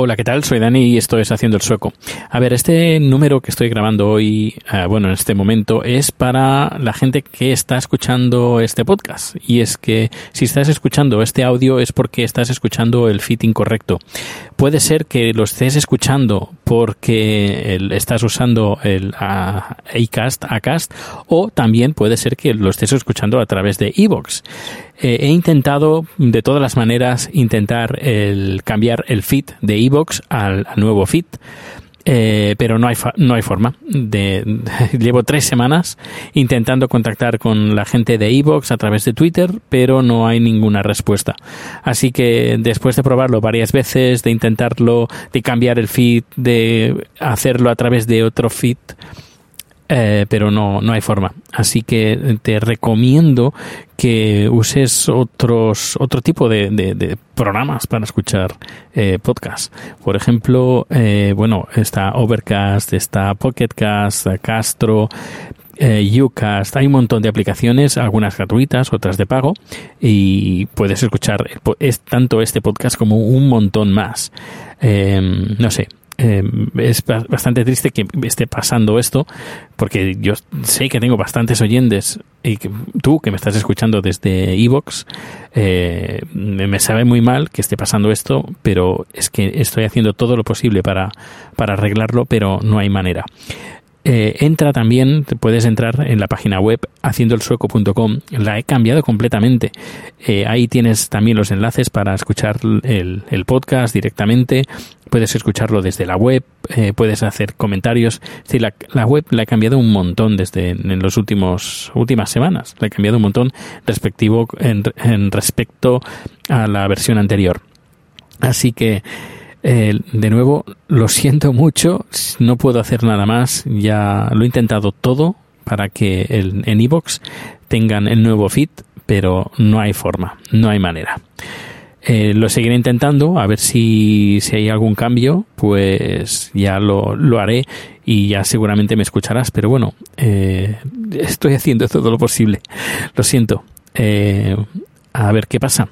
Hola, ¿qué tal? Soy Dani y esto es Haciendo el Sueco. A ver, este número que estoy grabando hoy, eh, bueno, en este momento, es para la gente que está escuchando este podcast. Y es que si estás escuchando este audio es porque estás escuchando el feed incorrecto. Puede ser que lo estés escuchando porque estás usando el ah, Acast, Acast, o también puede ser que lo estés escuchando a través de Evox. Eh, he intentado de todas las maneras intentar cambiar el feed de Evox al, al nuevo feed. Eh, pero no hay, fa- no hay forma. De, llevo tres semanas intentando contactar con la gente de Evox a través de Twitter, pero no hay ninguna respuesta. Así que después de probarlo varias veces, de intentarlo, de cambiar el feed, de hacerlo a través de otro feed, eh, pero no, no hay forma. Así que te recomiendo que uses otros, otro tipo de, de- de programas para escuchar eh, podcast. Por ejemplo, eh, bueno, está Overcast, está Pocketcast, Castro, eh, Ucast, hay un montón de aplicaciones, algunas gratuitas, otras de pago, y puedes escuchar es tanto este podcast como un montón más. Eh, no sé, eh, es ba- bastante triste que esté pasando esto, porque yo sé que tengo bastantes oyentes y que tú que me estás escuchando desde Evox, eh, me sabe muy mal que esté pasando esto, pero es que estoy haciendo todo lo posible para, para arreglarlo, pero no hay manera. Eh, entra también, puedes entrar en la página web haciendoelsueco.com. La he cambiado completamente. Eh, ahí tienes también los enlaces para escuchar el, podcast directamente. Puedes escucharlo desde la web, eh, puedes hacer comentarios. Decir, la, la web la he cambiado un montón desde en los últimos últimas semanas. La he cambiado un montón respectivo en, en respecto a la versión anterior. Así que eh, de nuevo, lo siento mucho, no puedo hacer nada más, ya lo he intentado todo para que el, en iVoox tengan el nuevo feed, pero no hay forma, no hay manera. Eh, lo seguiré intentando, a ver si, si hay algún cambio, pues ya lo, lo haré y ya seguramente me escucharás, pero bueno, eh, estoy haciendo todo lo posible, lo siento. A ver qué pasa.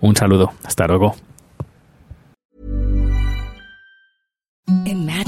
Un saludo, hasta luego.